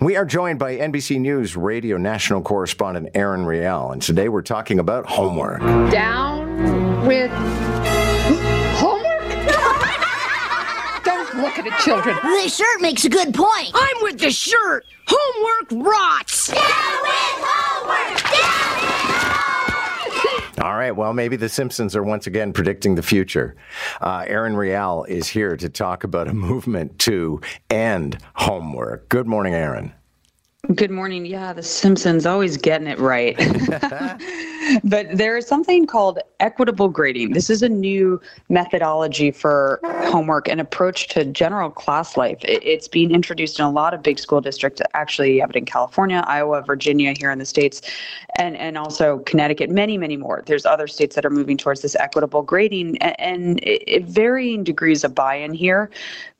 We are joined by NBC News radio national correspondent Erin Real, and today we're talking about homework. Down with homework? Don't look at it, children. The shirt makes a good point. I'm with the shirt. Homework rots. Down with homework! Down with homework! All right, well, maybe The Simpsons are once again predicting the future. Uh, Erin Real is here to talk about a movement to end homework. Good morning, Erin. Good morning. Yeah, The Simpsons always getting it right. but there is something called equitable grading. This is a new methodology for homework and approach to general class life. It's being introduced in a lot of big school districts. Actually, you have it in California, Iowa, Virginia, here in the states, and and also Connecticut. Many, many more. There's other states that are moving towards this equitable grading, and, it, varying degrees of buy-in here.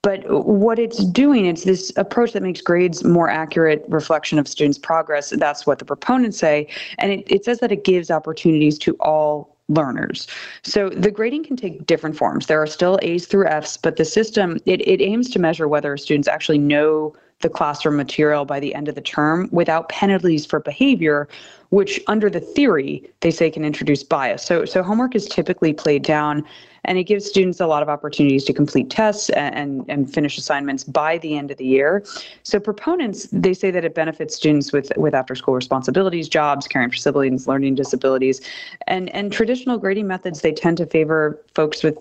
But what it's doing, it's this approach that makes grades more accurate reflection of students' progress. That's what the proponents say. And it, it says that it gives opportunities to all learners. So the grading can take different forms. There are still A's through F's, but the system, it, it aims to measure whether students actually know the classroom material by the end of the term without penalties for behavior, which under the theory they say can introduce bias. So so homework is typically played down and it gives students a lot of opportunities to complete tests and, and, and finish assignments by the end of the year. So proponents, they say that it benefits students with, with after school responsibilities, jobs, caring for siblings, learning disabilities. And, and traditional grading methods, they tend to favor folks with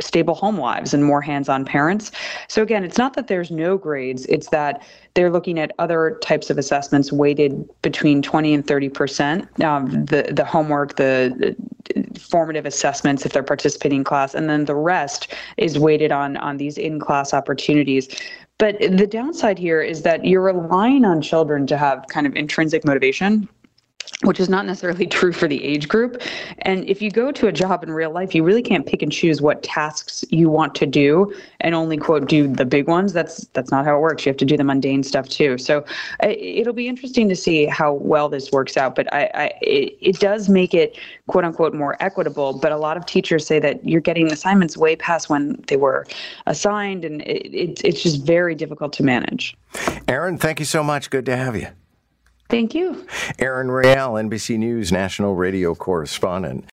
stable home lives and more hands-on parents. So again, it's not that there's no grades, it's that they're looking at other types of assessments weighted between 20 and 30 percent. Um, the the homework, the, the formative assessments if they're participating in class, and then the rest is weighted on on these in-class opportunities. But the downside here is that you're relying on children to have kind of intrinsic motivation which is not necessarily true for the age group. And if you go to a job in real life, you really can't pick and choose what tasks you want to do and only quote do the big ones. That's that's not how it works. You have to do the mundane stuff too. So uh, it'll be interesting to see how well this works out. But I, I it, it does make it quote unquote more equitable. But a lot of teachers say that you're getting assignments way past when they were assigned, and it, it it's just very difficult to manage. Erin, thank you so much. Good to have you. Thank you. Erin Real, NBC News national radio correspondent.